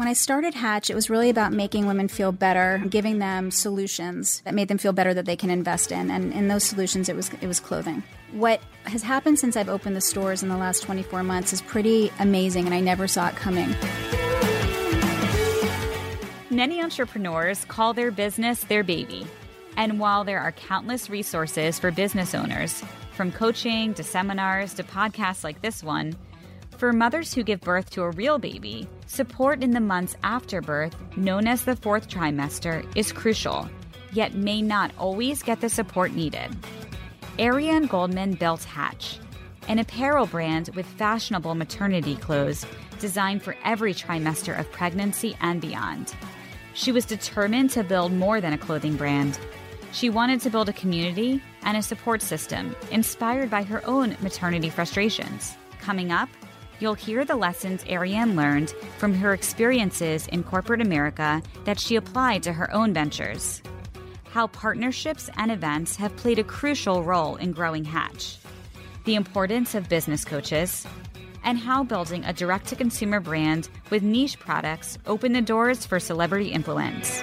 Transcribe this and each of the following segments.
When I started Hatch, it was really about making women feel better, giving them solutions that made them feel better that they can invest in. And in those solutions, it was it was clothing. What has happened since I've opened the stores in the last 24 months is pretty amazing, and I never saw it coming. Many entrepreneurs call their business their baby. And while there are countless resources for business owners, from coaching to seminars to podcasts like this one, for mothers who give birth to a real baby, support in the months after birth, known as the fourth trimester, is crucial, yet may not always get the support needed. Ariane Goldman built Hatch, an apparel brand with fashionable maternity clothes designed for every trimester of pregnancy and beyond. She was determined to build more than a clothing brand. She wanted to build a community and a support system inspired by her own maternity frustrations. Coming up, you'll hear the lessons Ariane learned from her experiences in corporate America that she applied to her own ventures. How partnerships and events have played a crucial role in growing Hatch. The importance of business coaches, and how building a direct to consumer brand with niche products open the doors for celebrity influence.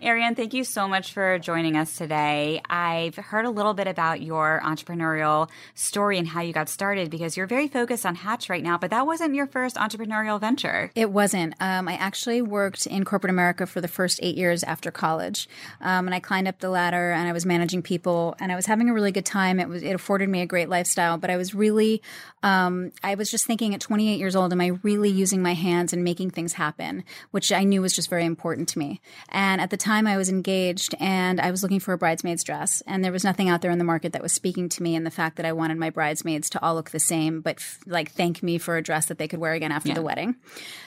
Ariane, thank you so much for joining us today. I've heard a little bit about your entrepreneurial story and how you got started because you're very focused on Hatch right now, but that wasn't your first entrepreneurial venture. It wasn't. Um, I actually worked in corporate America for the first eight years after college, um, and I climbed up the ladder and I was managing people and I was having a really good time. It was it afforded me a great lifestyle, but I was really, um, I was just thinking at 28 years old, am I really using my hands and making things happen, which I knew was just very important to me. And at the time time I was engaged and I was looking for a bridesmaid's dress, and there was nothing out there in the market that was speaking to me. And the fact that I wanted my bridesmaids to all look the same, but f- like thank me for a dress that they could wear again after yeah. the wedding.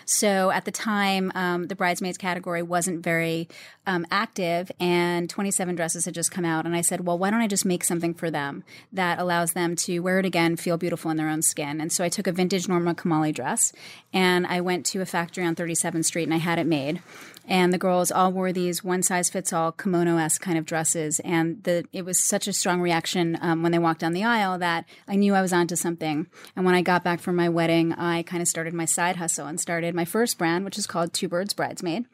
So at the time, um, the bridesmaids category wasn't very um, active, and 27 dresses had just come out. And I said, well, why don't I just make something for them that allows them to wear it again, feel beautiful in their own skin? And so I took a vintage Norma Kamali dress and I went to a factory on 37th Street and I had it made and the girls all wore these one size fits all kimono esque kind of dresses. And the it was such a strong reaction um, when they walked down the aisle that I knew I was onto something. And when I got back from my wedding, I kind of started my side hustle and started my first brand, which is called Two Birds Bridesmaid.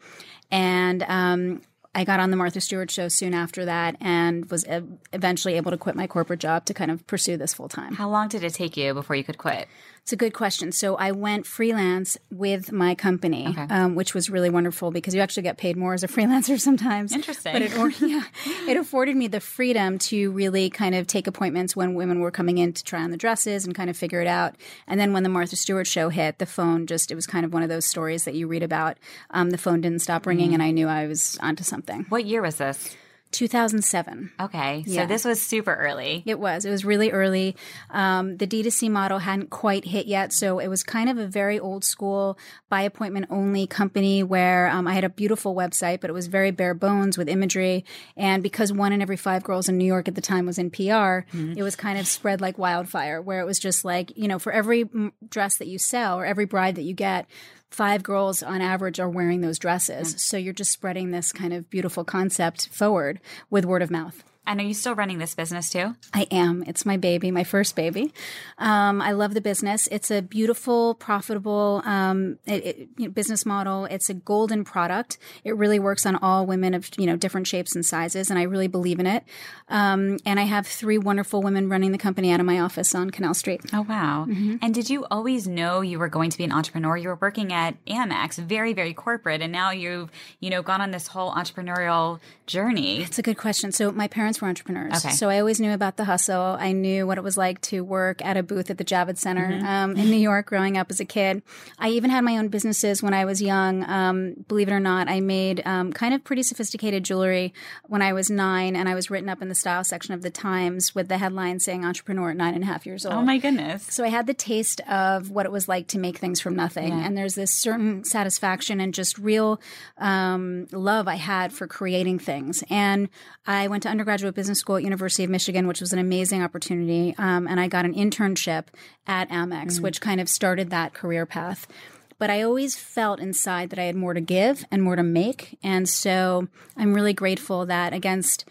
And um, I got on the Martha Stewart show soon after that and was eventually able to quit my corporate job to kind of pursue this full time. How long did it take you before you could quit? It's a good question. So I went freelance with my company, okay. um, which was really wonderful because you actually get paid more as a freelancer sometimes. Interesting. But it, yeah, it afforded me the freedom to really kind of take appointments when women were coming in to try on the dresses and kind of figure it out. And then when the Martha Stewart show hit, the phone just, it was kind of one of those stories that you read about. Um, the phone didn't stop ringing mm. and I knew I was onto something. What year was this? 2007. Okay. So yeah. this was super early. It was. It was really early. Um, the D2C model hadn't quite hit yet. So it was kind of a very old school, by appointment only company where um, I had a beautiful website, but it was very bare bones with imagery. And because one in every five girls in New York at the time was in PR, mm-hmm. it was kind of spread like wildfire, where it was just like, you know, for every dress that you sell or every bride that you get, five girls on average are wearing those dresses. Mm. So you're just spreading this kind of beautiful concept forward with word of mouth. And are you still running this business too? I am. It's my baby, my first baby. Um, I love the business. It's a beautiful, profitable um, it, it, you know, business model. It's a golden product. It really works on all women of you know different shapes and sizes, and I really believe in it. Um, and I have three wonderful women running the company out of my office on Canal Street. Oh wow! Mm-hmm. And did you always know you were going to be an entrepreneur? You were working at Amex, very very corporate, and now you've you know gone on this whole entrepreneurial journey. It's a good question. So my parents parents were entrepreneurs. Okay. So I always knew about the hustle. I knew what it was like to work at a booth at the Javits Center Mm-hmm. um, in New York growing up as a kid. I even had my own businesses when I was young. Um, believe it or not, I made um, kind of pretty sophisticated jewelry when I was nine, and I was written up in the style section of the Times with the headline saying entrepreneur at nine and a half years old. Oh my goodness. So I had the taste of what it was like to make things from nothing. And there's this certain satisfaction and just real um, love I had for creating things. And I went to undergraduate business school at University of Michigan, which was an amazing opportunity. Um, and I got an internship at Amex, which kind of started that career path. But I always felt inside that I had more to give and more to make. And so I'm really grateful that against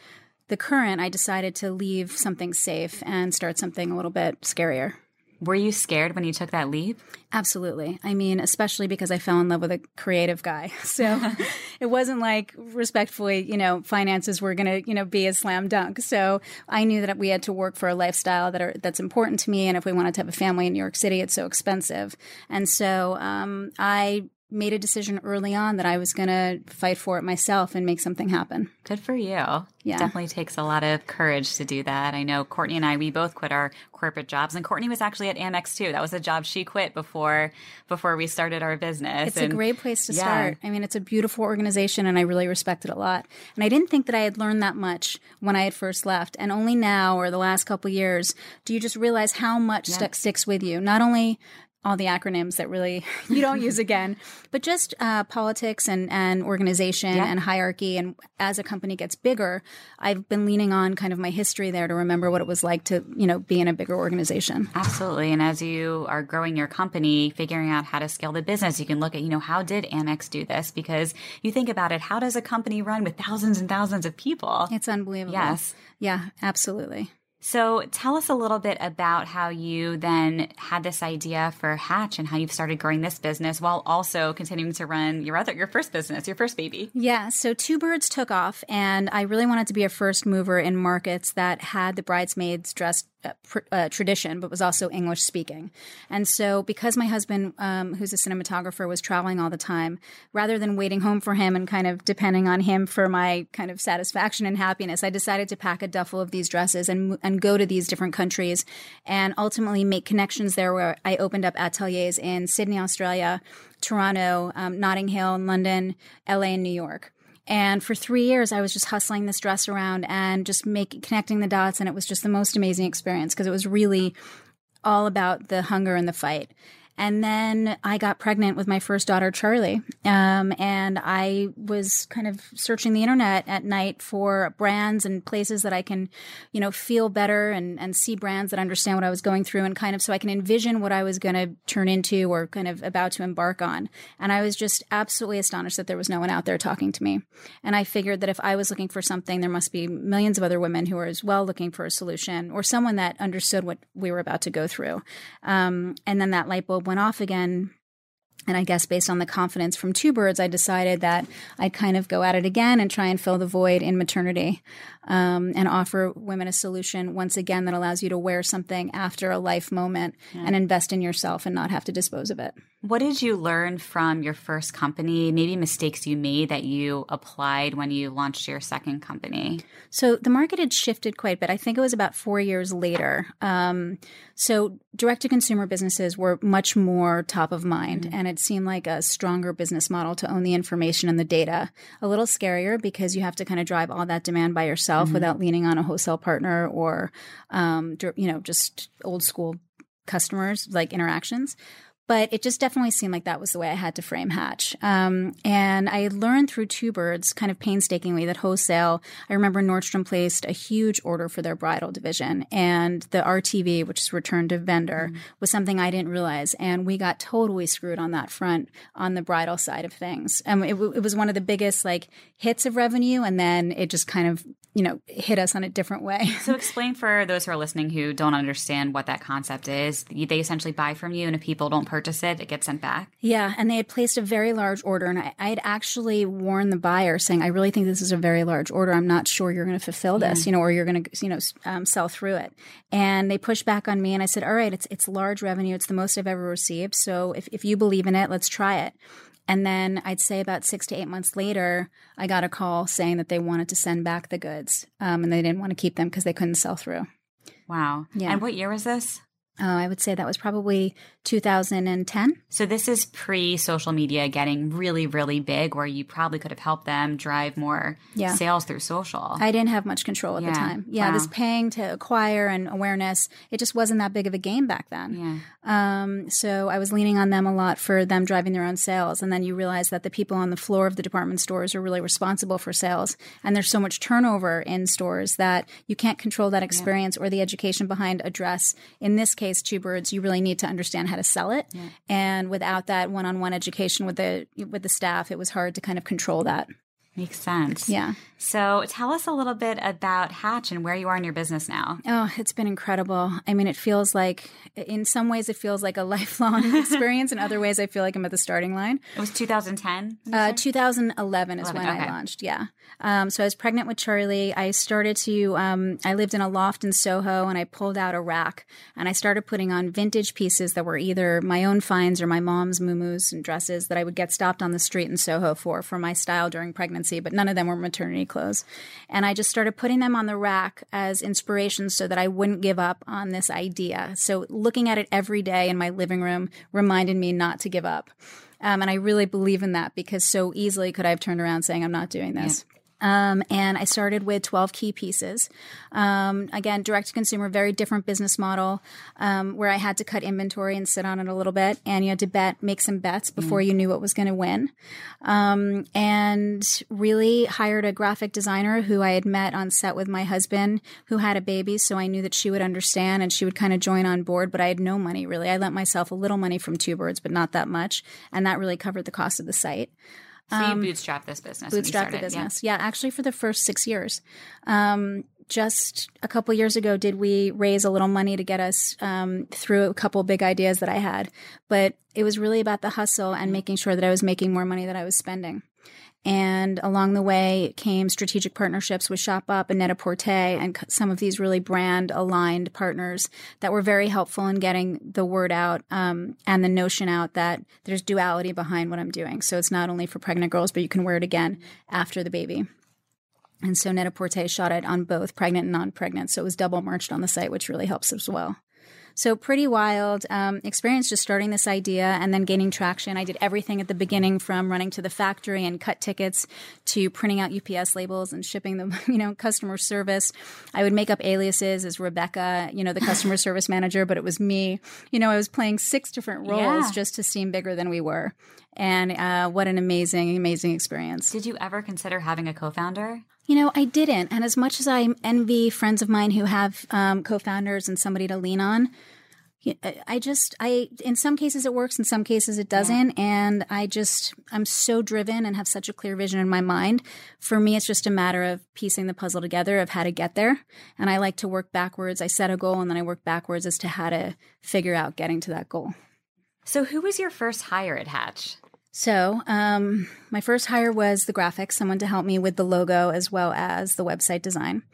the current, I decided to leave something safe and start something a little bit scarier. Were you scared when you took that leap? Absolutely. I mean, especially because I fell in love with a creative guy. So it wasn't like respectfully, you know, finances were going to, you know, be a slam dunk. So I knew that we had to work for a lifestyle that are that's important to me and if we wanted to have a family in New York City, it's so expensive. And so um, I made a decision early on that I was going to fight for it myself and make something happen. Good for you. Yeah. Definitely takes a lot of courage to do that. I know Courtney and I, we both quit our corporate jobs and Courtney was actually at Amex too. That was a job she quit before before we started our business. It's And- a great place to yeah. start. I mean, it's a beautiful organization and I really respect it a lot. And I didn't think that I had learned that much when I had first left. And only now or the last couple years do you just realize how much stuck sticks with you. Not only all the acronyms that really you don't use again, but just uh, politics and, and organization and hierarchy. And as a company gets bigger, I've been leaning on kind of my history there to remember what it was like to, you know, be in a bigger organization. Absolutely. And as you are growing your company, figuring out how to scale the business, you can look at, you know, how did Amex do this? Because you think about it, how does a company run with thousands and thousands of people? It's unbelievable. Yes. Yeah, absolutely. So tell us a little bit about how you then had this idea for Hatch and how you've started growing this business while also continuing to run your other your first business, your first baby. Yeah, so Two Birds took off, and I really wanted to be a first mover in markets that had the bridesmaids dress uh, pr- uh, tradition, but was also English speaking. And so, because my husband, um, who's a cinematographer, was traveling all the time, rather than waiting home for him and kind of depending on him for my kind of satisfaction and happiness, I decided to pack a duffel of these dresses and and go to these different countries, and ultimately make connections there. Where I opened up ateliers in Sydney, Australia, Toronto, um, Notting Hill, London, LA, and New York. And for three years, I was just hustling this dress around and just making connecting the dots, and it was just the most amazing experience because it was really all about the hunger and the fight. And then I got pregnant with my first daughter, Charlie. Um, and I was kind of searching the internet at night for brands and places that I can, you know, feel better and, and see brands that understand what I was going through and kind of so I can envision what I was going to turn into or kind of about to embark on. And I was just absolutely astonished that there was no one out there talking to me. And I figured that if I was looking for something, there must be millions of other women who are as well looking for a solution or someone that understood what we were about to go through. Um, and then that light bulb went off again. And I guess based on the confidence from Two Birds, I decided that I'd kind of go at it again and try and fill the void in maternity um, and offer women a solution once again that allows you to wear something after a life moment and invest in yourself and not have to dispose of it. What did you learn from your first company? Maybe mistakes you made that you applied when you launched your second company? So the market had shifted quite a bit. I think it was about four years later. Um, so direct to consumer businesses were much more top of mind, and it seemed like a stronger business model to own the information and the data. A little scarier because you have to kind of drive all that demand by yourself without leaning on a wholesale partner or, um, you know, just old school customers like interactions. But it just definitely seemed like that was the way I had to frame Hatch. Um, and I learned through Two Birds kind of painstakingly that wholesale, I remember Nordstrom placed a huge order for their bridal division. And the RTV, which is return to vendor, was something I didn't realize. And we got totally screwed on that front on the bridal side of things. And it, w- it was one of the biggest like hits of revenue. And then it just kind of, you know, hit us on a different way. So explain for those who are listening who don't understand what that concept is. They essentially buy from you, and if people don't purchase it, it gets sent back. Yeah, and they had placed a very large order, and I, I had actually warned the buyer, saying, "I really think this is a very large order. I'm not sure you're going to fulfill this, you know, or you're going to, you know, um, sell through it." And they pushed back on me, and I said, "All right, it's it's large revenue. It's the most I've ever received. So if if you believe in it, let's try it." And then I'd say about six to eight months later, I got a call saying that they wanted to send back the goods um, and they didn't want to keep them because they couldn't sell through. Wow. Yeah. And what year was this? Uh, I would say that was probably 2010. So this is pre social media getting really, really big where you probably could have helped them drive more Yeah. sales through social. I didn't have much control at Yeah. the time. Yeah, Wow. this paying to acquire and awareness, it just wasn't that big of a game back then. yeah. Um, so I was leaning on them a lot for them driving their own sales. And then you realize that the people on the floor of the department stores are really responsible for sales. And there's so much turnover in stores that you can't control that experience or the education behind a dress. In this case, Two Birds, you really need to understand how to sell it. And without that one-on-one education with the with the staff, it was hard to kind of control that. Makes sense. Yeah. So tell us a little bit about Hatch and where you are in your business now. Oh, it's been incredible. I mean, it feels like, in some ways, it feels like a lifelong experience. In other ways, I feel like I'm at the starting line. It was 2010. Uh, 2011 is 11, when okay. I launched. Yeah. Um, so I was pregnant with Charlie. I started to, um, I lived in a loft in Soho and I pulled out a rack and I started putting on vintage pieces that were either my own finds or my mom's muumuus and dresses that I would get stopped on the street in Soho for, for my style during pregnancy, but none of them were maternity clothes. And I just started putting them on the rack as inspiration so that I wouldn't give up on this idea. So looking at it every day in my living room reminded me not to give up. Um, and I really believe in that because so easily could I have turned around saying, I'm not doing this. Um, and I started with 12 key pieces. Um, again, direct to consumer, very different business model um, where I had to cut inventory and sit on it a little bit. And you had to bet, make some bets before you knew what was going to win. Um, and really hired a graphic designer who I had met on set with my husband who had a baby. So I knew that she would understand and she would kind of join on board. But I had no money really. I lent myself a little money from Two Birds, but not that much. And that really covered the cost of the site So you bootstrapped this business. bootstrap the started, yeah. business. Yeah. actually, for the first six years. Um, just a couple years ago, did we raise a little money to get us um, through a couple big ideas that I had? But it was really about the hustle and making sure that I was making more money than I was spending. And along the way came strategic partnerships with Shopbop and Net-a-Porter and some of these really brand aligned partners that were very helpful in getting the word out um, and the notion out that there's duality behind what I'm doing. So it's not only for pregnant girls, but you can wear it again after the baby. And so Net-a-Porter shot it on both pregnant and non-pregnant. So it was double marched on the site, which really helps as well. So pretty wild um, experience just starting this idea and then gaining traction. I did everything at the beginning from running to the factory and cut tickets to printing out UPS labels and shipping them, you know, customer service. I would make up aliases as Rebecca, you know, the customer service manager, but it was me. You know, I was playing six different roles Yeah. just to seem bigger than we were. And uh, what an amazing, amazing experience. Did you ever consider having a co-founder? You know, I didn't. And as much as I envy friends of mine who have um, co founders and somebody to lean on, I just, I, in some cases it works, in some cases it doesn't. And I just, I'm so driven and have such a clear vision in my mind. For me, it's just a matter of piecing the puzzle together of how to get there. And I like to work backwards. I set a goal and then I work backwards as to how to figure out getting to that goal. So who was your first hire at Hatch? So, um, my first hire was the graphics, someone to help me with the logo as well as the website design.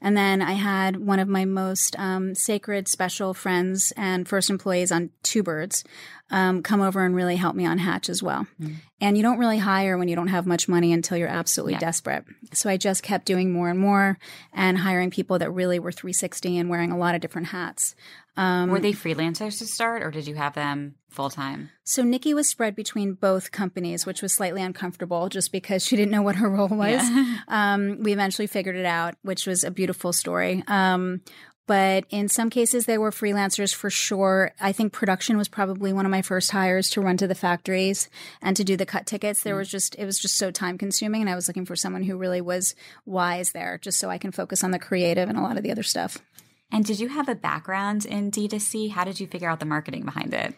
And then I had one of my most um, sacred, special friends and first employees on Two Birds um, come over and really help me on Hatch as well. And you don't really hire when you don't have much money until you're absolutely desperate. So I just kept doing more and more and hiring people that really were 360 and wearing a lot of different hats. Um, Were they freelancers to start, or did you have them full time? So Nikki was spread between both companies, which was slightly uncomfortable just because she didn't know what her role was. Um, we eventually figured it out, which was a beautiful story. Um, but in some cases, they were freelancers for sure. I think production was probably one of my first hires to run to the factories and to do the cut tickets. There was just, it was just so time consuming. And I was looking for someone who really was wise there, just so I can focus on the creative and a lot of the other stuff. And did you have a background in D2C? How did you figure out the marketing behind it?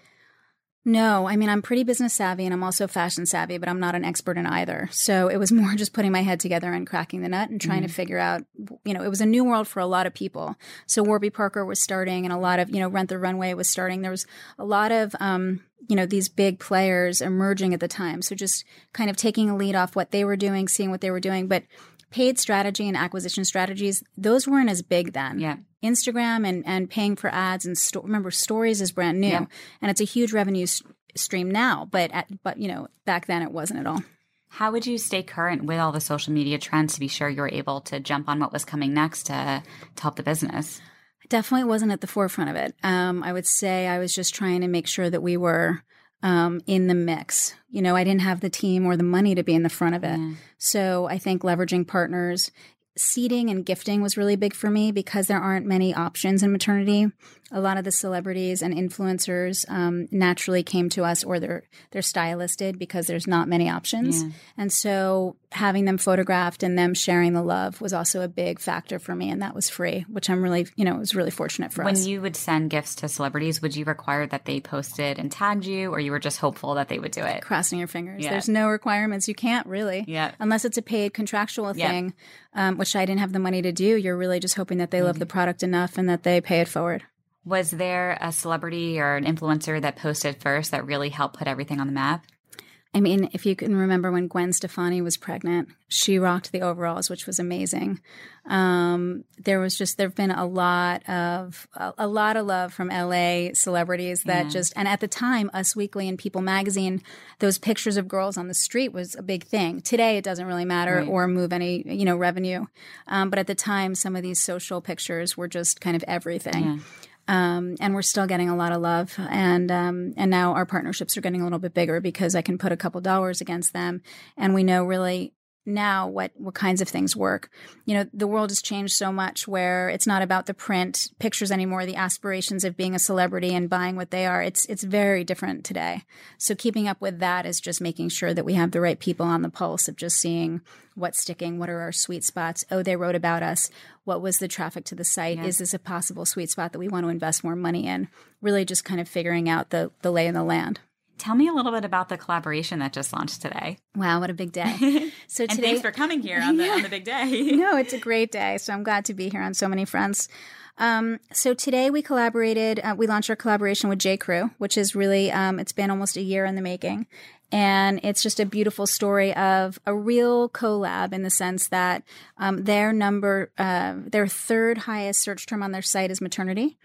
No, I mean, I'm pretty business savvy and I'm also fashion savvy, but I'm not an expert in either. So it was more just putting my head together and cracking the nut and trying to figure out, you know, it was a new world for a lot of people. So Warby Parker was starting and a lot of, you know, Rent the Runway was starting. There was a lot of, um, you know, these big players emerging at the time. So just kind of taking a lead off what they were doing, seeing what they were doing. But paid strategy and acquisition strategies, those weren't as big then. Yeah. Instagram and, and paying for ads and sto- remember stories is brand new Yeah. and it's a huge revenue s- stream now, but at, but you know back then it wasn't at all. How would you stay current with all the social media trends to be sure you're able to jump on what was coming next to, to help the business? I Definitely wasn't at the forefront of it. Um, I would say I was just trying to make sure that we were um, in the mix. You know, I didn't have the team or the money to be in the front of it. Yeah. So I think leveraging partners, seeding and gifting was really big for me because there aren't many options in maternity a lot of the celebrities and influencers um, naturally came to us or they're they're stylisted because there's not many options yeah. and so having them photographed and them sharing the love was also a big factor for me and that was free which i'm really you know it was really fortunate for when us when you would send gifts to celebrities would you require that they posted and tagged you or you were just hopeful that they would do it crossing your fingers yeah. there's no requirements you can't really yeah. unless it's a paid contractual thing yeah. um, which i didn't have the money to do you're really just hoping that they mm-hmm. love the product enough and that they pay it forward was there a celebrity or an influencer that posted first that really helped put everything on the map? I mean, if you can remember when Gwen Stefani was pregnant, she rocked the overalls, which was amazing. Um, there was just there've been a lot of a, a, lot of love from LA celebrities that yeah. just and at the time, Us Weekly and People Magazine, those pictures of girls on the street was a big thing. Today, it doesn't really matter right. or move any you know revenue, um, but at the time, some of these social pictures were just kind of everything. Yeah. Um, and we're still getting a lot of love. And um, and now our partnerships are getting a little bit bigger because I can put a couple dollars against them, and we know really now what what kinds of things work. You know, the world has changed so much where it's not about the print pictures anymore, the aspirations of being a celebrity and buying what they are. It's it's very different today. So keeping up with that is just making sure that we have the right people on the pulse of just seeing what's sticking, what are our sweet spots. Oh, they wrote about us. What was the traffic to the site? Yeah. Is this a possible sweet spot that we want to invest more money in? Really just kind of figuring out the the lay of the land. Tell me a little bit about the collaboration that just launched today. Wow, what a big day! So today, thanks for coming here on the yeah. on the big day. no, it's a great day. So I'm glad to be here on so many fronts. Um, so today we collaborated. Uh, we launched our collaboration with J. Crew, which is really um, it's been almost a year in the making, and it's just a beautiful story of a real collab in the sense that um, their number, uh, their third highest search term on their site is maternity,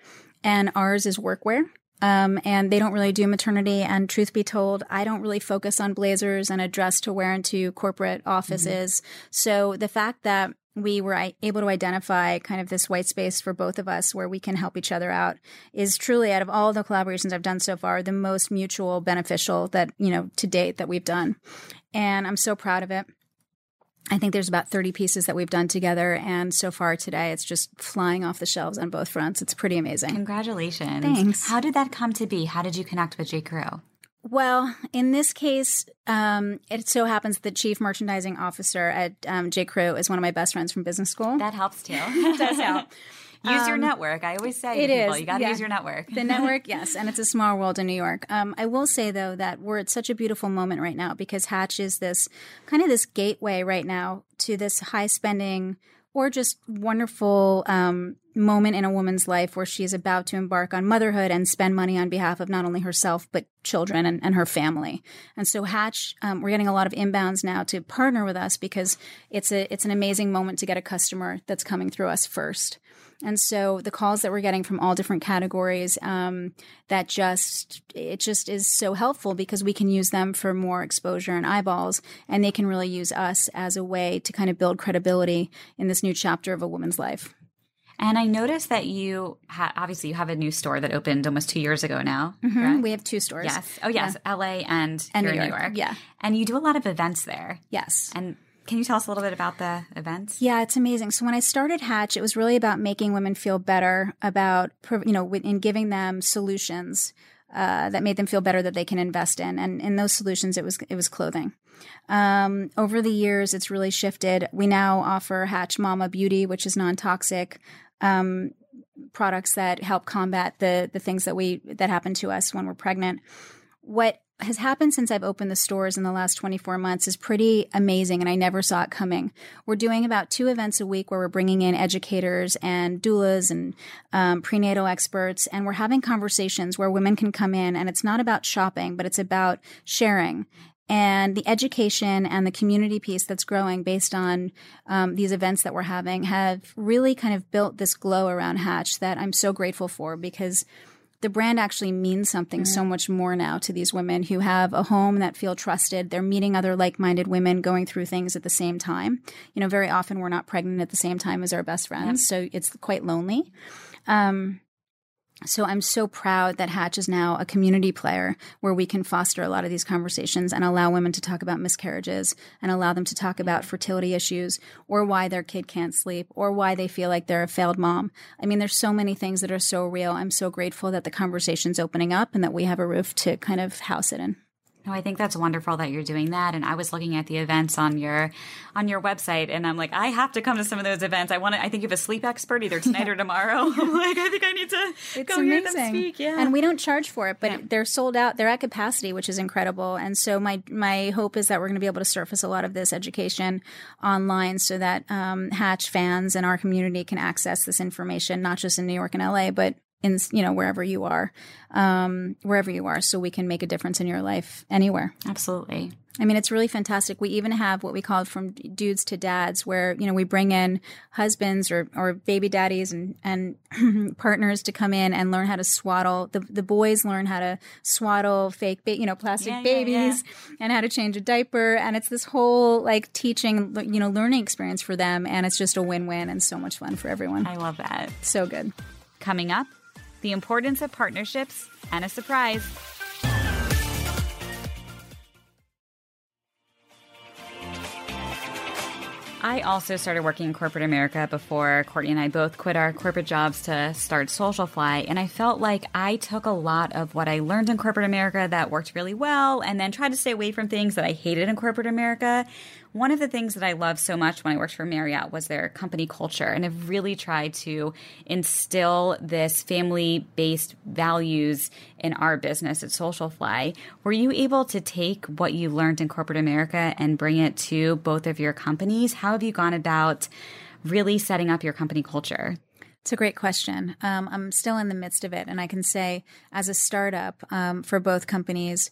and ours is workwear. Um, and they don't really do maternity. And truth be told, I don't really focus on blazers and a dress to wear into corporate offices. Mm-hmm. So the fact that we were able to identify kind of this white space for both of us where we can help each other out is truly out of all the collaborations I've done so far the most mutual beneficial that you know to date that we've done and I'm so proud of it I think there's about 30 pieces that we've done together. And so far today, it's just flying off the shelves on both fronts. It's pretty amazing. Congratulations. Thanks. How did that come to be? How did you connect with J. Crew? Well, in this case, um, it so happens the chief merchandising officer at um, J. Crew is one of my best friends from business school. That helps too. it does help. Use um, your network. I always say it people, is. you got to yeah. use your network. the network, yes, and it's a small world in New York. Um, I will say though that we're at such a beautiful moment right now because Hatch is this kind of this gateway right now to this high spending or just wonderful um, moment in a woman's life where she is about to embark on motherhood and spend money on behalf of not only herself but children and, and her family. And so Hatch, um, we're getting a lot of inbounds now to partner with us because it's a it's an amazing moment to get a customer that's coming through us first. And so the calls that we're getting from all different categories, um, that just, it just is so helpful because we can use them for more exposure and eyeballs, and they can really use us as a way to kind of build credibility in this new chapter of a woman's life. And I noticed that you ha- obviously you have a new store that opened almost two years ago now. Mm-hmm. We have two stores. Yes. Oh, yes. Yeah. LA and, and New York. New York. Yeah. And you do a lot of events there. Yes. And can you tell us a little bit about the events? Yeah, it's amazing. So when I started Hatch, it was really about making women feel better about, you know, in giving them solutions uh, that made them feel better that they can invest in. And in those solutions, it was it was clothing. Um, over the years, it's really shifted. We now offer Hatch Mama Beauty, which is non toxic. Um, products that help combat the the things that we that happen to us when we're pregnant. What has happened since I've opened the stores in the last 24 months is pretty amazing, and I never saw it coming. We're doing about two events a week where we're bringing in educators and doulas and um, prenatal experts, and we're having conversations where women can come in, and it's not about shopping, but it's about sharing. And the education and the community piece that's growing based on um, these events that we're having have really kind of built this glow around Hatch that I'm so grateful for because the brand actually means something mm-hmm. so much more now to these women who have a home that feel trusted. They're meeting other like-minded women going through things at the same time. You know, very often we're not pregnant at the same time as our best friends, so it's quite lonely. Um, so I'm so proud that Hatch is now a community player where we can foster a lot of these conversations and allow women to talk about miscarriages and allow them to talk about fertility issues or why their kid can't sleep or why they feel like they're a failed mom. I mean, there's so many things that are so real. I'm so grateful that the conversation's opening up and that we have a roof to kind of house it in. No, I think that's wonderful that you're doing that. And I was looking at the events on your on your website, and I'm like, I have to come to some of those events. I want to. I think you have a sleep expert either tonight or tomorrow. I'm like, I think I need to it's go amazing. hear them speak. Yeah, and we don't charge for it, but yeah. they're sold out. They're at capacity, which is incredible. And so my my hope is that we're going to be able to surface a lot of this education online, so that um, Hatch fans and our community can access this information, not just in New York and LA, but in you know wherever you are um, wherever you are so we can make a difference in your life anywhere. Absolutely. I mean it's really fantastic. We even have what we call from dudes to dads where you know we bring in husbands or, or baby daddies and, and partners to come in and learn how to swaddle. The, the boys learn how to swaddle fake ba- you know plastic yeah, babies yeah, yeah. and how to change a diaper. And it's this whole like teaching you know learning experience for them and it's just a win-win and so much fun for everyone. I love that. So good. Coming up the importance of partnerships, and a surprise. I also started working in corporate America before Courtney and I both quit our corporate jobs to start Socialfly. And I felt like I took a lot of what I learned in corporate America that worked really well and then tried to stay away from things that I hated in corporate America one of the things that I loved so much when I worked for Marriott was their company culture. And I've really tried to instill this family based values in our business at Socialfly. Were you able to take what you learned in corporate America and bring it to both of your companies? How have you gone about really setting up your company culture? It's a great question. Um, I'm still in the midst of it. And I can say, as a startup um, for both companies,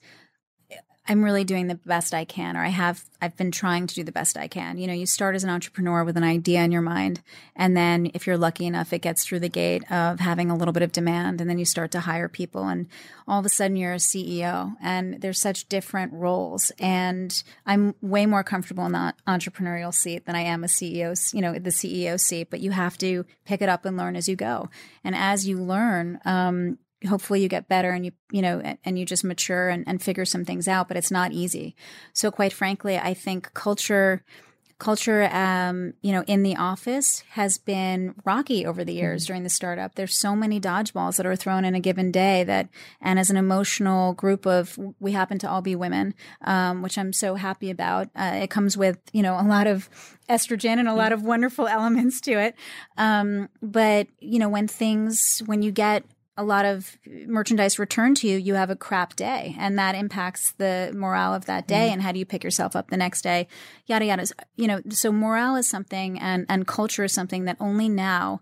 I'm really doing the best I can, or I have, I've been trying to do the best I can. You know, you start as an entrepreneur with an idea in your mind. And then if you're lucky enough, it gets through the gate of having a little bit of demand. And then you start to hire people. And all of a sudden you're a CEO and there's such different roles. And I'm way more comfortable in that entrepreneurial seat than I am a CEO, you know, the CEO seat, but you have to pick it up and learn as you go. And as you learn, um, hopefully you get better and you you know and you just mature and, and figure some things out but it's not easy. So quite frankly i think culture culture um, you know in the office has been rocky over the years mm-hmm. during the startup. There's so many dodgeballs that are thrown in a given day that and as an emotional group of we happen to all be women um, which i'm so happy about. Uh, it comes with you know a lot of estrogen and a lot of wonderful elements to it. Um, but you know when things when you get a lot of merchandise returned to you, you have a crap day, and that impacts the morale of that day. Mm-hmm. And how do you pick yourself up the next day? Yada yada. You know, so morale is something, and and culture is something that only now.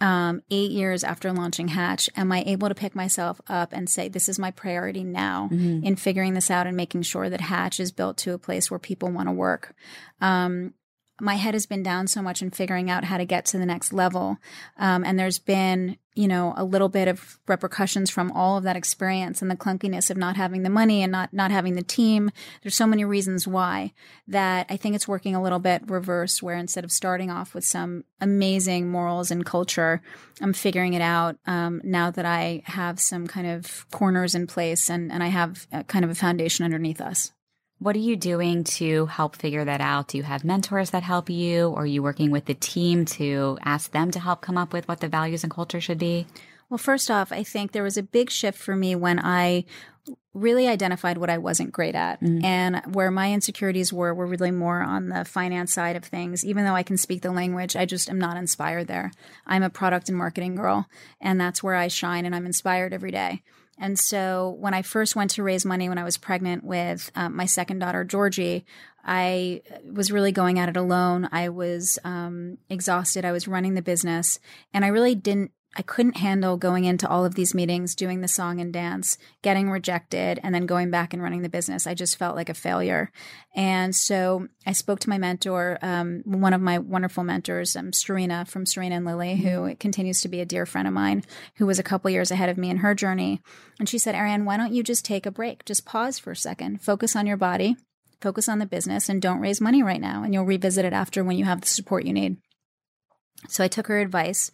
Um, eight years after launching Hatch, am I able to pick myself up and say, this is my priority now mm-hmm. in figuring this out and making sure that Hatch is built to a place where people want to work? Um, my head has been down so much in figuring out how to get to the next level. Um, and there's been, you know, a little bit of repercussions from all of that experience and the clunkiness of not having the money and not, not having the team. There's so many reasons why that I think it's working a little bit reverse where instead of starting off with some amazing morals and culture, I'm figuring it out, um, now that I have some kind of corners in place and, and I have kind of a foundation underneath us. What are you doing to help figure that out? Do you have mentors that help you? Or are you working with the team to ask them to help come up with what the values and culture should be? Well, first off, I think there was a big shift for me when I really identified what I wasn't great at mm-hmm. and where my insecurities were were really more on the finance side of things. Even though I can speak the language, I just am not inspired there. I'm a product and marketing girl and that's where I shine and I'm inspired every day. And so when I first went to raise money when I was pregnant with um, my second daughter, Georgie, I was really going at it alone. I was um, exhausted. I was running the business and I really didn't I couldn't handle going into all of these meetings, doing the song and dance, getting rejected, and then going back and running the business. I just felt like a failure. And so I spoke to my mentor, um, one of my wonderful mentors, um, Serena from Serena and Lily, who mm-hmm. continues to be a dear friend of mine, who was a couple years ahead of me in her journey. And she said, Ariane, why don't you just take a break? Just pause for a second, focus on your body, focus on the business, and don't raise money right now. And you'll revisit it after when you have the support you need. So I took her advice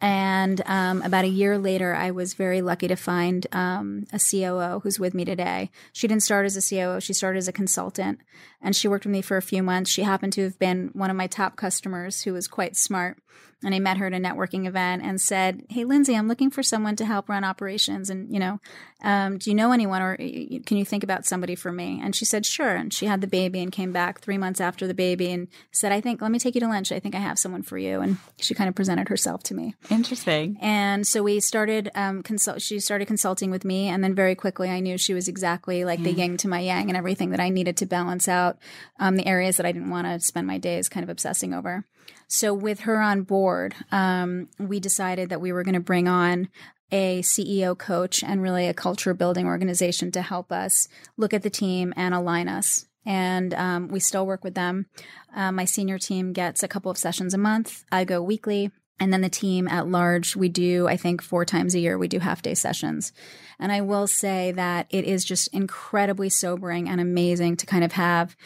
and um, about a year later, I was very lucky to find um, a COO who's with me today. She didn't start as a COO, she started as a consultant, and she worked with me for a few months. She happened to have been one of my top customers who was quite smart and I met her at a networking event and said, "Hey, Lindsay, I'm looking for someone to help run operations, and you know, um, do you know anyone, or can you think about somebody for me?" And she said, "Sure." And she had the baby and came back three months after the baby and said, "I think let me take you to lunch. I think I have someone for you." And she kind of presented herself to me. Interesting. And so we started um, consult. She started consulting with me, and then very quickly I knew she was exactly like the yin to my yang and everything that I needed to balance out um, the areas that I didn't want to spend my days kind of obsessing over. So, with her on board, um, we decided that we were going to bring on a CEO coach and really a culture building organization to help us look at the team and align us. And um, we still work with them. Uh, my senior team gets a couple of sessions a month. I go weekly. And then the team at large, we do, I think, four times a year, we do half day sessions. And I will say that it is just incredibly sobering and amazing to kind of have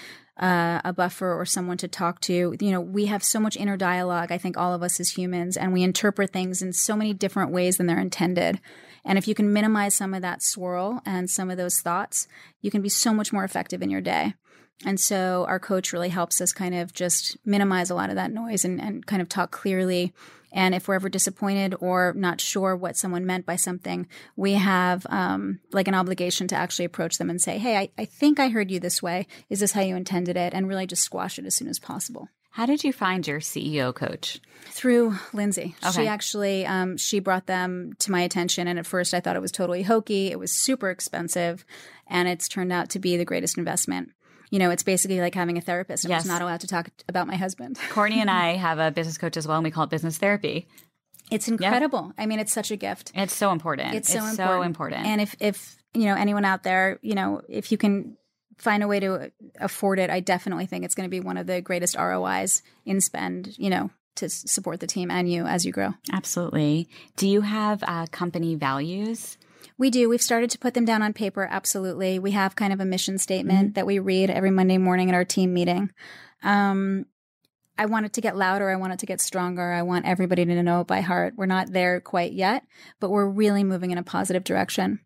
uh, a buffer or someone to talk to. You know, we have so much inner dialogue, I think, all of us as humans, and we interpret things in so many different ways than they're intended. And if you can minimize some of that swirl and some of those thoughts, you can be so much more effective in your day. And so our coach really helps us kind of just minimize a lot of that noise and, and kind of talk clearly and if we're ever disappointed or not sure what someone meant by something, we have um, like an obligation to actually approach them and say, Hey, I, I think I heard you this way. Is this how you intended it? And really just squash it as soon as possible. How did you find your CEO coach? Through Lindsay. Okay. She actually um, she brought them to my attention, and at first I thought it was totally hokey. It was super expensive, and it's turned out to be the greatest investment you know, it's basically like having a therapist. I'm yes. just not allowed to talk about my husband. Courtney and I have a business coach as well, and we call it business therapy. It's incredible. I mean, it's such a gift. It's so important. It's so, it's important. so important. And if if you know anyone out there, you know, if you can find a way to afford it, I definitely think it's going to be one of the greatest ROIs in spend. You know, to support the team and you as you grow. Absolutely. Do you have uh, company values? We do. We've started to put them down on paper. Absolutely. We have kind of a mission statement mm-hmm. that we read every Monday morning at our team meeting. Um, I want it to get louder. I want it to get stronger. I want everybody to know it by heart. We're not there quite yet, but we're really moving in a positive direction.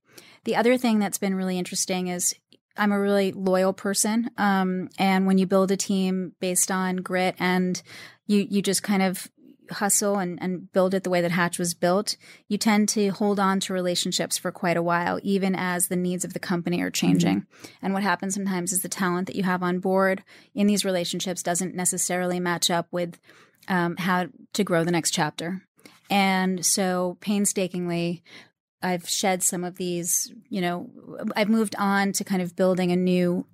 The other thing that's been really interesting is I'm a really loyal person. Um, and when you build a team based on grit and you, you just kind of hustle and, and build it the way that Hatch was built, you tend to hold on to relationships for quite a while, even as the needs of the company are changing. Mm-hmm. And what happens sometimes is the talent that you have on board in these relationships doesn't necessarily match up with um, how to grow the next chapter. And so, painstakingly, I've shed some of these, you know, I've moved on to kind of building a new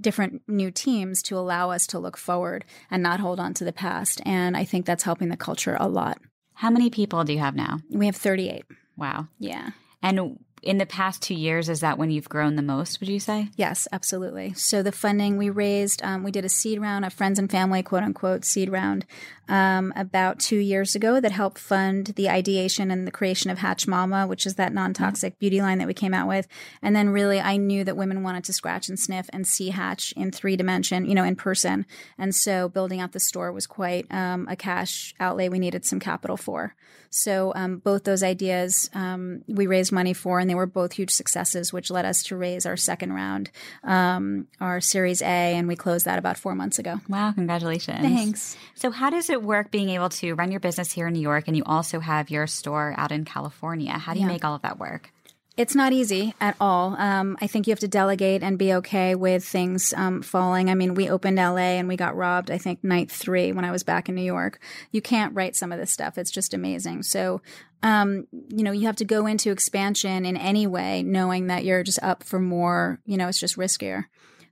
different new teams to allow us to look forward and not hold on to the past. And I think that's helping the culture a lot. How many people do you have now? We have 38. Wow. Yeah. And in the past two years, is that when you've grown the most, would you say? Yes, absolutely. So the funding we raised, um, we did a seed round, a friends and family, quote unquote, seed round um, about two years ago that helped fund the ideation and the creation of Hatch Mama, which is that non toxic mm-hmm. beauty line that we came out with. And then really, I knew that women wanted to scratch and sniff and see Hatch in three dimension, you know, in person. And so building out the store was quite um, a cash outlay we needed some capital for. So um, both those ideas um, we raised money for, and they were both huge successes, which led us to raise our second round, um, our Series A, and we closed that about four months ago. Wow! Congratulations. Thanks. So how does it it work being able to run your business here in New York and you also have your store out in California? How do you yeah. make all of that work? It's not easy at all. Um, I think you have to delegate and be okay with things um, falling. I mean, we opened LA and we got robbed, I think, night three when I was back in New York. You can't write some of this stuff. It's just amazing. So, um, you know, you have to go into expansion in any way, knowing that you're just up for more, you know, it's just riskier.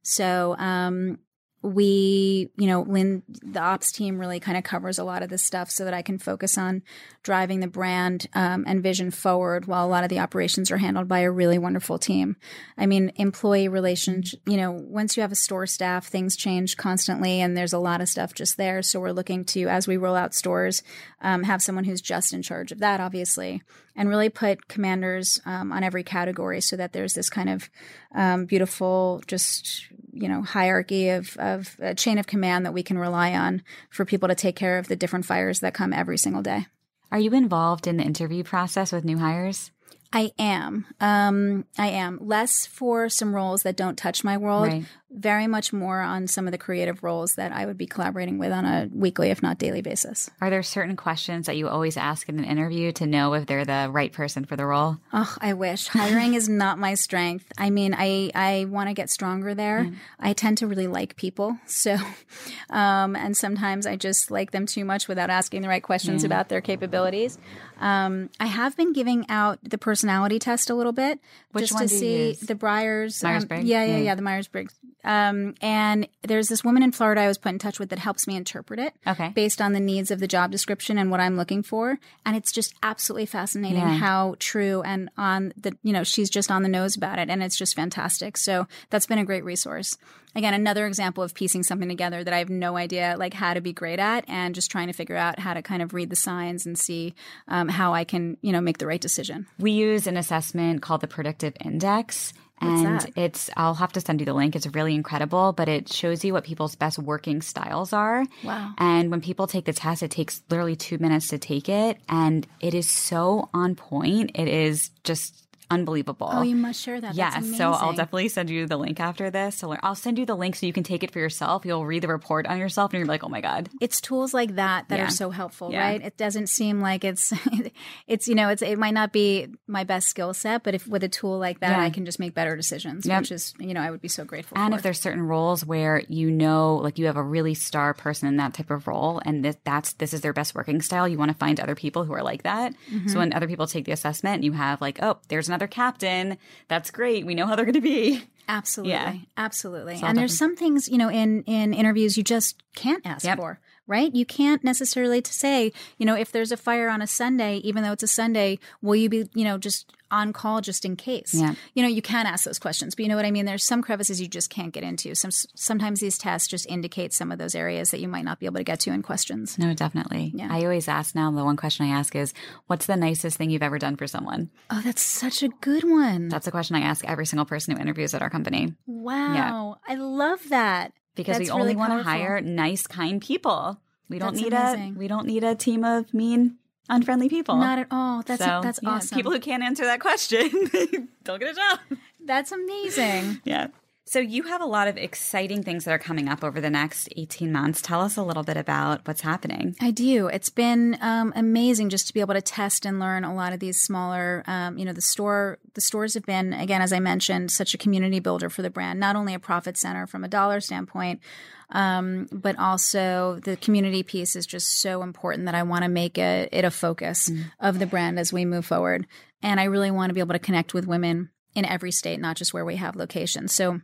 So, um, we, you know, Lynn, the ops team really kind of covers a lot of this stuff so that I can focus on driving the brand um, and vision forward while a lot of the operations are handled by a really wonderful team. I mean, employee relations, you know, once you have a store staff, things change constantly and there's a lot of stuff just there. So we're looking to, as we roll out stores, um, have someone who's just in charge of that, obviously, and really put commanders um, on every category so that there's this kind of um, beautiful, just you know, hierarchy of of a chain of command that we can rely on for people to take care of the different fires that come every single day. Are you involved in the interview process with new hires? I am. Um, I am less for some roles that don't touch my world. Right. Very much more on some of the creative roles that I would be collaborating with on a weekly, if not daily, basis. Are there certain questions that you always ask in an interview to know if they're the right person for the role? Oh, I wish hiring is not my strength. I mean, I I want to get stronger there. Mm. I tend to really like people, so um, and sometimes I just like them too much without asking the right questions yeah. about their capabilities. Um, I have been giving out the personality test a little bit Which just to see the Briars. um, Myers Briggs? yeah, yeah, yeah, the Myers Briggs. Um, and there's this woman in Florida I was put in touch with that helps me interpret it Okay. based on the needs of the job description and what I'm looking for. And it's just absolutely fascinating Yeah. how true and on the, you know, she's just on the nose about it. And it's just fantastic. So that's been a great resource. Again, another example of piecing something together that I have no idea like how to be great at and just trying to figure out how to kind of read the signs and see um, how I can, you know, make the right decision. We use an assessment called the Predictive Index. And it's, I'll have to send you the link. It's really incredible, but it shows you what people's best working styles are. Wow. And when people take the test, it takes literally two minutes to take it. And it is so on point. It is just unbelievable. Oh, you must share that. Yes. So I'll definitely send you the link after this. So I'll send you the link so you can take it for yourself. You'll read the report on yourself and you're like, oh my God. it's tools like that that Yeah. are so helpful Yeah. right it doesn't seem like it's it's you know it's it might not be my best skill set but if with a tool like that Yeah. i can just make better decisions Yep. which is you know i would be so grateful And for if there's certain roles where you know, like you have a really star person in that type of role, and this, that's this is their best working style, you want to find other people who are like that. Mm-hmm. So when other people take the assessment, you have like, oh, there's another captain. That's great. We know how they're going to be. absolutely Yeah. absolutely and there's some things you know in in interviews you just can't ask Yep. for right you can't necessarily to say you know if there's a fire on a sunday even though it's a sunday will you be you know just on call just in case Yeah. you know you can ask those questions but you know what i mean there's some crevices you just can't get into some sometimes these tests just indicate some of those areas that you might not be able to get to in questions No, definitely. Yeah. I always ask now. The one question I ask is, "What's the nicest thing you've ever done for someone?" oh that's such a good one That's a question I ask every single person who interviews at our company wow Yeah. i love that because That's we only really want to hire nice, kind people. We don't That's need amazing. a we don't need a team of mean, unfriendly people. not at all that's So, that's yeah, awesome People who can't answer that question don't get a job. that's amazing Yeah. So you have a lot of exciting things that are coming up over the next 18 months. Tell us a little bit about what's happening. I do. It's been um, amazing just to be able to test and learn a lot of these smaller. Um, you know, the store, the stores have been again, as I mentioned, such a community builder for the brand. Not only a profit center from a dollar standpoint, um, but also the community piece is just so important that I want to make it, it a focus of the brand as we move forward. And I really want to be able to connect with women in every state, not just where we have locations. So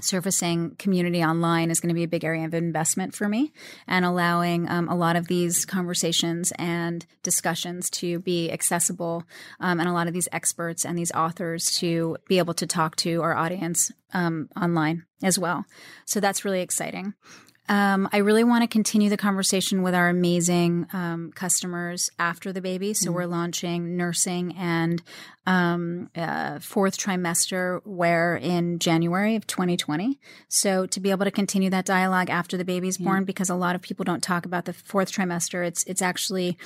surfacing community online is going to be a big area of investment for me and allowing um, a lot of these conversations and discussions to be accessible um, and a lot of these experts and these authors to be able to talk to our audience um, online as well. So that's really exciting. Um, I really want to continue the conversation with our amazing um, customers after the baby. So we're launching nursing and um, uh, fourth trimester wear in January of 2020. So to be able to continue that dialogue after the baby's born, because a lot of people don't talk about the fourth trimester. It's it's actually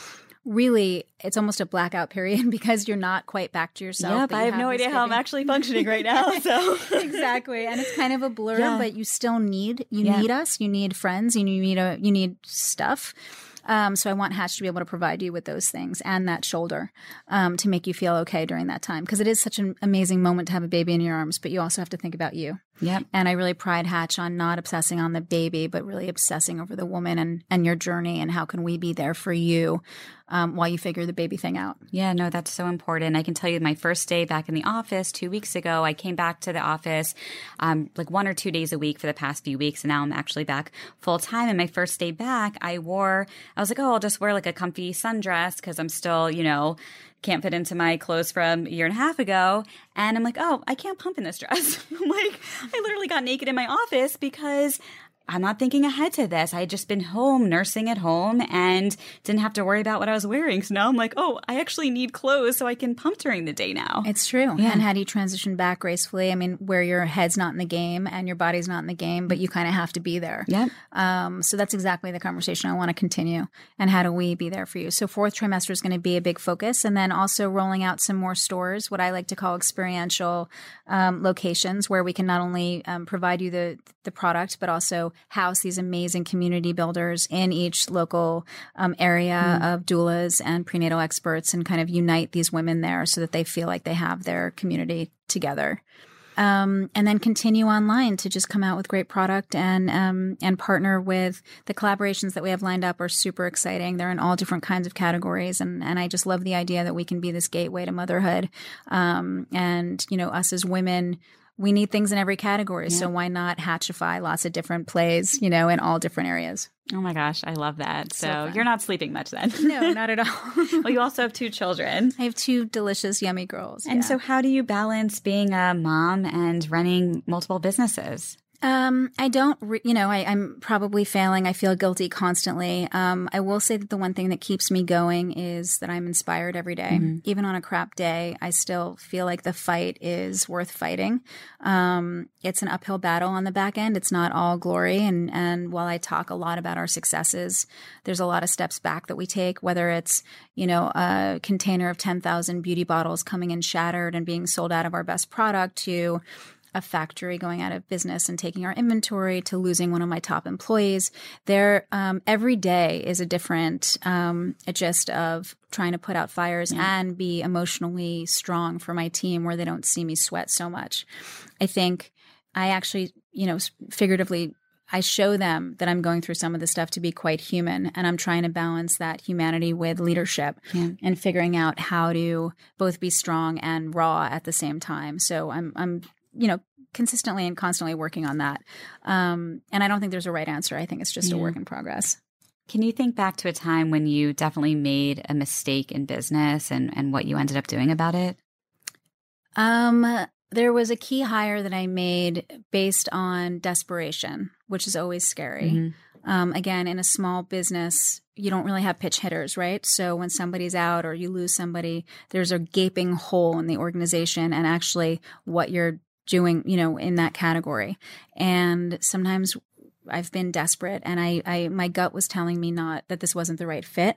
really it's almost a blackout period because you're not quite back to yourself. but you I'm actually functioning right now. So exactly and it's kind of a blur Yeah. but you still need you Yeah. need us you need friends you need a you need stuff Um, so I want Hatch to be able to provide you with those things and that shoulder um, to make you feel okay during that time because it is such an amazing moment to have a baby in your arms, but you also have to think about you. Yep. And I really pride Hatch on not obsessing on the baby, but really obsessing over the woman and, and your journey and how can we be there for you um, while you figure the baby thing out. Yeah, no, that's so important. I can tell you my first day back in the office two weeks ago, I came back to the office um, like one or two days a week for the past few weeks. And now I'm actually back full time. And my first day back, I wore, I was like, oh, I'll just wear like a comfy sundress because I'm still, you know, can't fit into my clothes from a year and a half ago. And I'm like, oh, I can't pump in this dress. Like, I literally got naked in my office because I'm not thinking ahead to this. I had just been home, nursing at home, and didn't have to worry about what I was wearing. So now I'm like, oh, I actually need clothes so I can pump during the day now. It's true. Yeah. And how do you transition back gracefully? I mean, where your head's not in the game and your body's not in the game, but you kind of have to be there. Yeah. Um, so that's exactly the conversation I want to continue. And how do we be there for you? So fourth trimester is going to be a big focus, and then also rolling out some more stores, what I like to call experiential um, locations, where we can not only um, provide you the the product, but also house these amazing community builders in each local um, area mm. of doulas and prenatal experts and kind of unite these women there so that they feel like they have their community together. Um, and then continue online to just come out with great product and um, and partner with the collaborations that we have lined up are super exciting. They're in all different kinds of categories, and and I just love the idea that we can be this gateway to motherhood. Um, and you know, us as women we need things in every category. Yeah. So why not hatchify lots of different plays, you know, in all different areas? Oh my gosh, I love that. So, so you're not sleeping much then? No, not at all. well, you also have two children. I have two delicious, yummy girls. And yeah. so, how do you balance being a mom and running multiple businesses? Um, I don't, re- you know, I, am probably failing. I feel guilty constantly. Um, I will say that the one thing that keeps me going is that I'm inspired every day. Mm-hmm. Even on a crap day, I still feel like the fight is worth fighting. Um, it's an uphill battle on the back end. It's not all glory. And, and while I talk a lot about our successes, there's a lot of steps back that we take, whether it's, you know, a container of 10,000 beauty bottles coming in shattered and being sold out of our best product to, a factory going out of business and taking our inventory to losing one of my top employees. There, um, every day is a different um, a gist of trying to put out fires yeah. and be emotionally strong for my team where they don't see me sweat so much. I think I actually, you know, figuratively I show them that I'm going through some of the stuff to be quite human. And I'm trying to balance that humanity with leadership yeah. and figuring out how to both be strong and raw at the same time. So I'm, I'm you know, consistently and constantly working on that. Um, and I don't think there's a right answer. I think it's just yeah. a work in progress. Can you think back to a time when you definitely made a mistake in business and, and what you ended up doing about it? Um, there was a key hire that I made based on desperation, which is always scary. Mm-hmm. Um, again, in a small business, you don't really have pitch hitters, right? So when somebody's out or you lose somebody, there's a gaping hole in the organization, and actually, what you're doing, you know, in that category. And sometimes I've been desperate and I, I my gut was telling me not that this wasn't the right fit.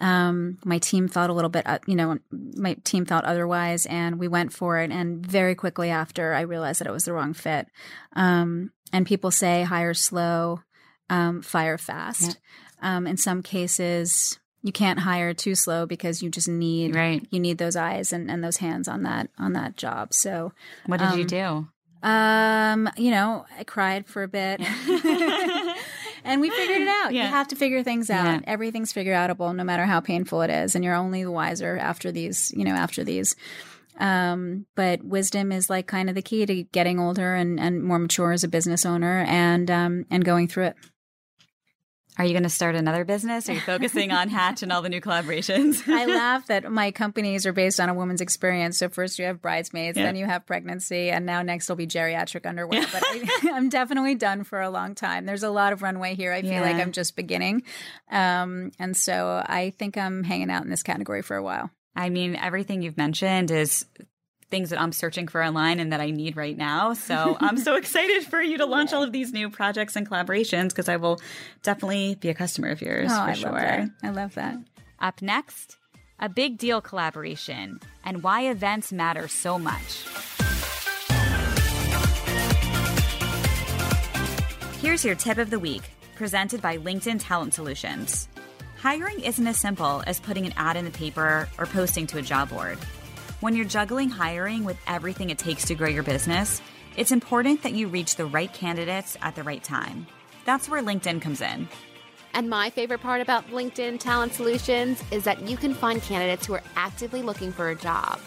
Um, my team felt a little bit, uh, you know, my team felt otherwise, and we went for it. And very quickly after, I realized that it was the wrong fit. Um, and people say hire slow, um, fire fast. Yeah. Um, in some cases, you can't hire too slow because you just need right. you need those eyes and, and those hands on that on that job. So what did um, you do? Um, you know, I cried for a bit. and we figured it out. Yeah. You have to figure things out. Yeah. Everything's figure outable no matter how painful it is. And you're only the wiser after these, you know, after these. Um, but wisdom is like kind of the key to getting older and, and more mature as a business owner and um, and going through it. Are you going to start another business? Are you focusing on Hatch and all the new collaborations? I laugh that my companies are based on a woman's experience. So first you have bridesmaids, yeah. then you have pregnancy, and now next will be geriatric underwear. But I, am definitely done for a long time. There's a lot of runway here. I feel yeah. like I'm just beginning, um, and so I think I'm hanging out in this category for a while. I mean, everything you've mentioned is things that I'm searching for online and that I need right now. So I'm so excited for you to launch all of these new projects and collaborations because I will definitely be a customer of yours oh, for I sure. Love I love that. Up next, a big deal collaboration and why events matter so much. Here's your tip of the week, presented by LinkedIn Talent Solutions. Hiring isn't as simple as putting an ad in the paper or posting to a job board. When you're juggling hiring with everything it takes to grow your business, it's important that you reach the right candidates at the right time. That's where LinkedIn comes in. And my favorite part about LinkedIn Talent Solutions is that you can find candidates who are actively looking for a job.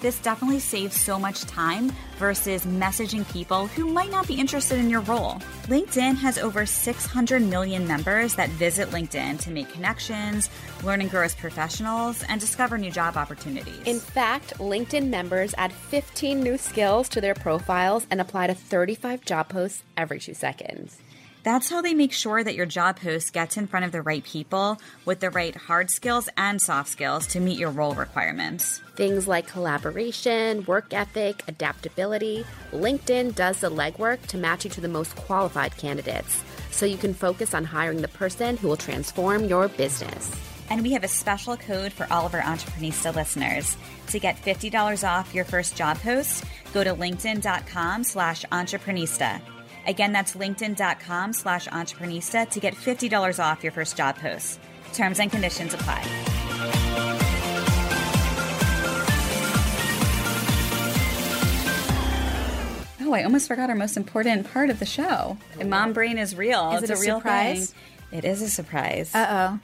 This definitely saves so much time versus messaging people who might not be interested in your role. LinkedIn has over 600 million members that visit LinkedIn to make connections, learn and grow as professionals, and discover new job opportunities. In fact, LinkedIn members add 15 new skills to their profiles and apply to 35 job posts every two seconds. That's how they make sure that your job post gets in front of the right people with the right hard skills and soft skills to meet your role requirements. Things like collaboration, work ethic, adaptability. LinkedIn does the legwork to match you to the most qualified candidates so you can focus on hiring the person who will transform your business. And we have a special code for all of our Entreprenista listeners. To get $50 off your first job post, go to linkedin.com slash entreprenista. Again, that's linkedin.com slash entreprenista to get $50 off your first job post. Terms and conditions apply. Oh, I almost forgot our most important part of the show. Mom brain is real. Is it's it a real surprise? thing. It is a surprise. Uh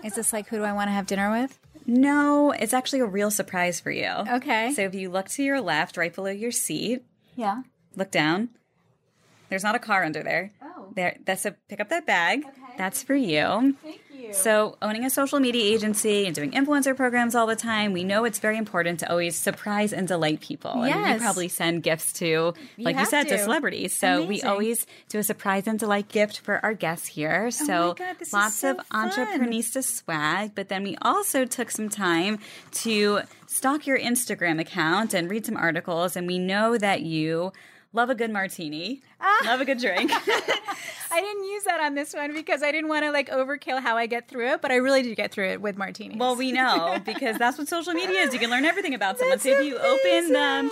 oh. Is this like who do I want to have dinner with? no, it's actually a real surprise for you. Okay. So if you look to your left, right below your seat, Yeah. look down. There's not a car under there. Oh. There that's a pick up that bag. Okay. That's for you. Thank you. So, owning a social media agency and doing influencer programs all the time, we know it's very important to always surprise and delight people. And Yes. you probably send gifts to, like you said, to to. celebrities. So, we always do a surprise and delight gift for our guests here. Oh so, Oh God, lots so of fun. entreprenista swag. But then we also took some time to stalk your Instagram account and read some articles. And we know that you love a good martini, Ah. love a good drink. I didn't use that on this one because I didn't want to like overkill how I get through it, but I really did get through it with martinis. Well, we know because that's what social media is. You can learn everything about someone. That's so if you open them,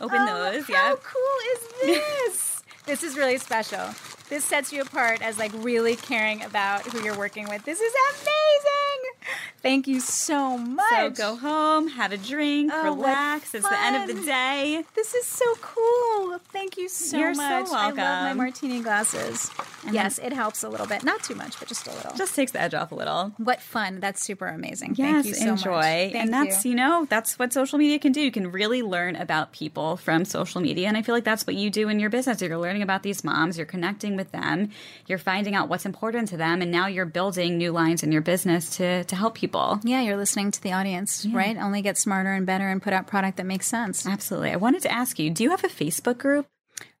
open Oh, those, How yeah. cool is this? this is really special. This sets you apart as like really caring about who you're working with. This is amazing. Thank you so much. So go home, have a drink, Oh, relax. It's the end of the day. This is so cool. Thank you so You're so much. I love my martini glasses. yes, it helps a little bit. Not too much, but just a little. Just takes the edge off a little. what fun. That's super amazing. Yes, Thank you so enjoy. much. Thank and that's, you. you. know, that's what social media can do. You can really learn about people from social media. And I feel like that's what you do in your business. You're learning about these moms, you're connecting with them, you're finding out what's important to them, and now you're building new lines in your business to, to help people. Yeah, you're listening to the audience, right? Only get smarter and better and put out product that makes sense. Absolutely. I wanted to ask you, do you have a Facebook group?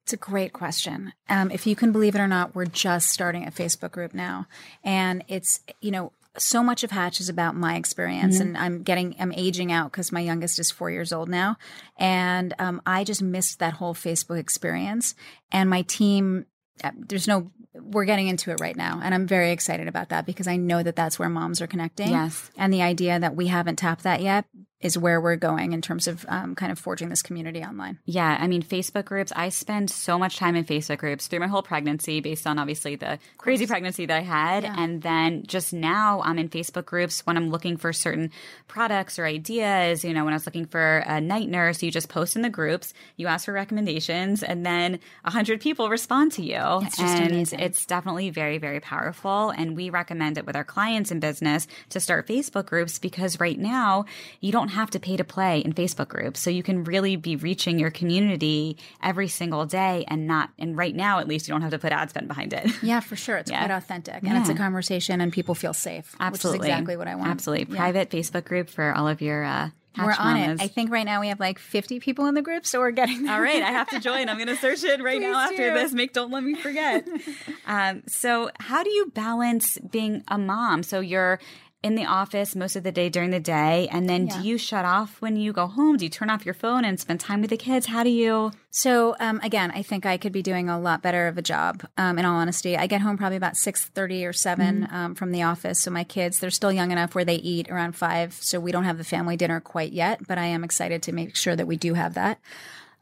It's a great question. Um, if you can believe it or not, we're just starting a Facebook group now, and it's you know so much of Hatch is about my experience, and I'm getting I'm aging out because my youngest is four years old now, and um, I just missed that whole Facebook experience, and my team. Uh, There's no. We're getting into it right now, and I'm very excited about that because I know that that's where moms are connecting. Yes. and the idea that we haven't tapped that yet is where we're going in terms of um, kind of forging this community online. Yeah, I mean, Facebook groups, I spend so much time in Facebook groups through my whole pregnancy based on obviously the crazy pregnancy that I had. And then just now I'm in Facebook groups when I'm looking for certain products or ideas. You know, when I was looking for a night nurse, you just post in the groups, you ask for recommendations, and then a hundred people respond to you. It's just and amazing. it's definitely very, very powerful. And we recommend it with our clients in business to start Facebook groups because right now you don't have to pay to play in Facebook groups. So you can really be reaching your community every single day and not, and right now at least, you don't have to put ad spend behind it. Yeah, for sure. It's Yeah. quite authentic and it's a conversation and people feel safe. Absolutely. Which is exactly what I want. Absolutely. Yeah. Private Facebook group for all of your, uh, We're on mamas. it. I think right now we have like 50 people in the group, so we're getting there. All right, I have to join. I'm going to search it right now after do. this. Make don't let me forget. um, so, how do you balance being a mom? So you're in the office most of the day during the day, and then Yeah. do you shut off when you go home? Do you turn off your phone and spend time with the kids? How do you? So um, again, I think I could be doing a lot better of a job. Um, in all honesty, I get home probably about six thirty or 7 Mm-hmm. um, from the office. So my kids, they're still young enough where they eat around five. So we don't have the family dinner quite yet, but I am excited to make sure that we do have that.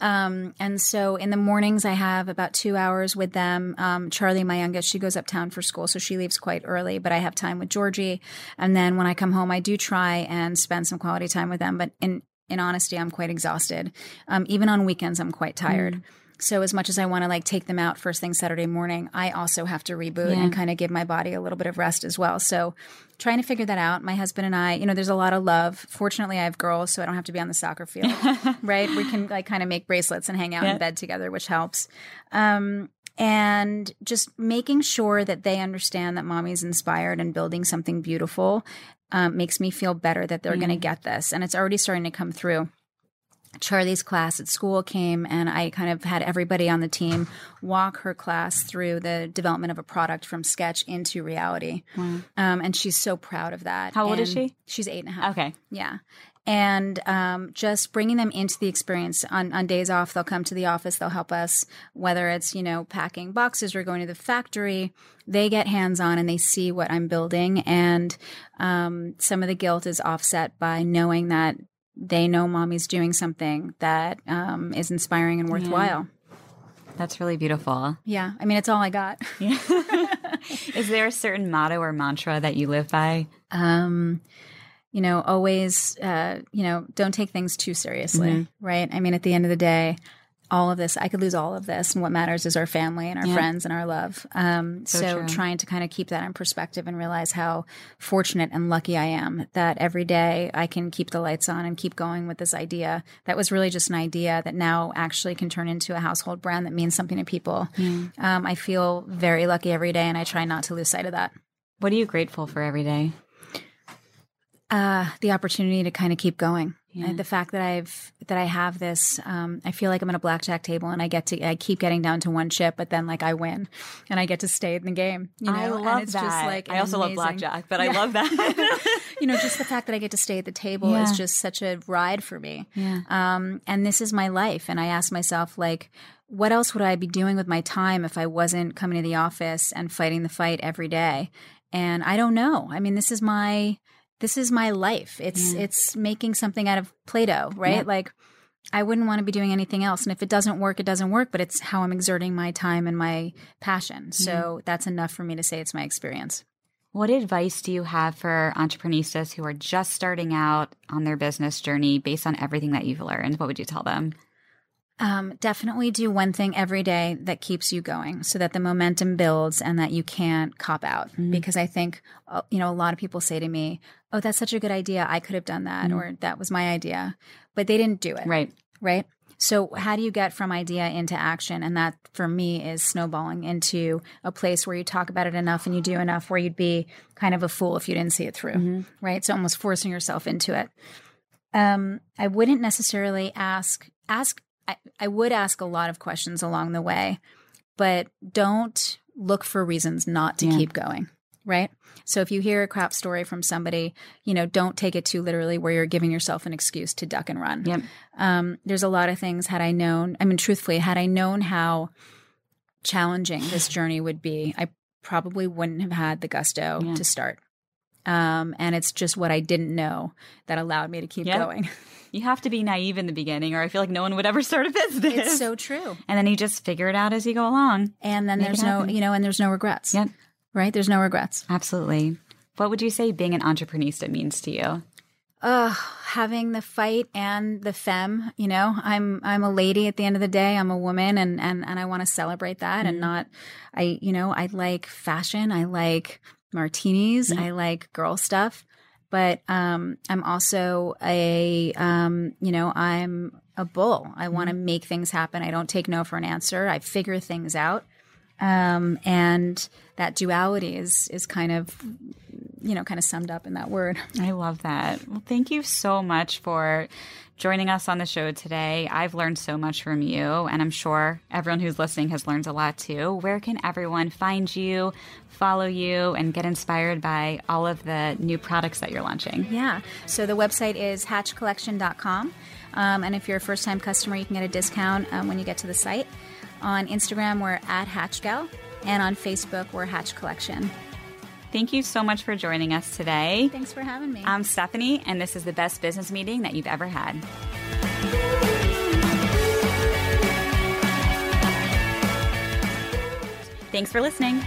Um, and so in the mornings, I have about two hours with them. Um, Charlie, my youngest, she goes uptown for school, so she leaves quite early, but I have time with Georgie. And then when I come home, I do try and spend some quality time with them. But in, in honesty, I'm quite exhausted. Um, even on weekends, I'm quite tired. Mm. So as much as I want to like take them out first thing Saturday morning, I also have to reboot yeah. and kind of give my body a little bit of rest as well. So trying to figure that out. My husband and I, you know, there's a lot of love. Fortunately, I have girls, so I don't have to be on the soccer field, right? We can like kind of make bracelets and hang out yeah. in bed together, which helps. Um, and just making sure that they understand that mommy's inspired and building something beautiful um, makes me feel better that they're mm. going to get this. And it's already starting to come through. Charlie's class at school came and I kind of had everybody on the team walk her class through the development of a product from sketch into reality. Wow. Um, and she's so proud of that. How old and is she? She's eight and a half. Okay. Yeah. And um, just bringing them into the experience on, on days off, they'll come to the office, they'll help us, whether it's, you know, packing boxes or going to the factory, they get hands on and they see what I'm building. And um, some of the guilt is offset by knowing that they know mommy's doing something that um, is inspiring and worthwhile. Yeah. That's really beautiful. Yeah. I mean, it's all I got. Yeah. is there a certain motto or mantra that you live by? Um, you know, always, uh, you know, don't take things too seriously, mm-hmm. right? I mean, at the end of the day, all of this, I could lose all of this. And what matters is our family and our yeah. friends and our love. Um, so, so trying to kind of keep that in perspective and realize how fortunate and lucky I am that every day I can keep the lights on and keep going with this idea that was really just an idea that now actually can turn into a household brand that means something to people. Mm. Um, I feel very lucky every day and I try not to lose sight of that. What are you grateful for every day? Uh, the opportunity to kind of keep going. Yeah. The fact that I've that I have this, um, I feel like I'm at a blackjack table and I get to I keep getting down to one chip, but then like I win, and I get to stay in the game. You know, I love and it's that. Just like I also amazing, love blackjack, but yeah. I love that. you know, just the fact that I get to stay at the table yeah. is just such a ride for me. Yeah. Um, and this is my life, and I ask myself like, what else would I be doing with my time if I wasn't coming to the office and fighting the fight every day? And I don't know. I mean, this is my this is my life. It's yeah. it's making something out of Play-Doh, right? Yeah. Like I wouldn't want to be doing anything else. And if it doesn't work, it doesn't work, but it's how I'm exerting my time and my passion. So that's enough for me to say it's my experience. What advice do you have for entrepreneurs who are just starting out on their business journey based on everything that you've learned? What would you tell them? Um, definitely do one thing every day that keeps you going so that the momentum builds and that you can't cop out. Mm-hmm. Because I think, uh, you know, a lot of people say to me, Oh, that's such a good idea. I could have done that, mm-hmm. or that was my idea, but they didn't do it. Right. Right. So, how do you get from idea into action? And that for me is snowballing into a place where you talk about it enough and you do enough where you'd be kind of a fool if you didn't see it through. Mm-hmm. Right. So, almost forcing yourself into it. Um, I wouldn't necessarily ask, ask I, I would ask a lot of questions along the way, but don't look for reasons not to yeah. keep going. Right. So if you hear a crap story from somebody, you know, don't take it too literally where you're giving yourself an excuse to duck and run. Yep. Um, there's a lot of things had I known, I mean, truthfully, had I known how challenging this journey would be, I probably wouldn't have had the gusto yeah. to start. Um, and it's just what I didn't know that allowed me to keep going. You have to be naive in the beginning, or I feel like no one would ever start a business. It's so true. And then you just figure it out as you go along. And then Make there's no, you know, and there's no regrets. Yep. Right? There's no regrets. Absolutely. What would you say being an entrepreneur means to you? Uh, having the fight and the femme, you know, I'm I'm a lady at the end of the day. I'm a woman and and and I want to celebrate that mm-hmm. and not I, you know, I like fashion, I like martinis, mm-hmm. I like girl stuff but um, I'm also a um, you know I'm a bull. I want to mm-hmm. make things happen. I don't take no for an answer. I figure things out, um, and that duality is is kind of you know kind of summed up in that word. I love that. Well, thank you so much for joining us on the show today. I've learned so much from you, and I'm sure everyone who's listening has learned a lot too. Where can everyone find you, follow you, and get inspired by all of the new products that you're launching? Yeah. So the website is hatchcollection.com. Um, and if you're a first time customer, you can get a discount um, when you get to the site. On Instagram, we're at HatchGal, and on Facebook, we're Hatch Collection. Thank you so much for joining us today. Thanks for having me. I'm Stephanie, and this is the best business meeting that you've ever had. Thanks for listening.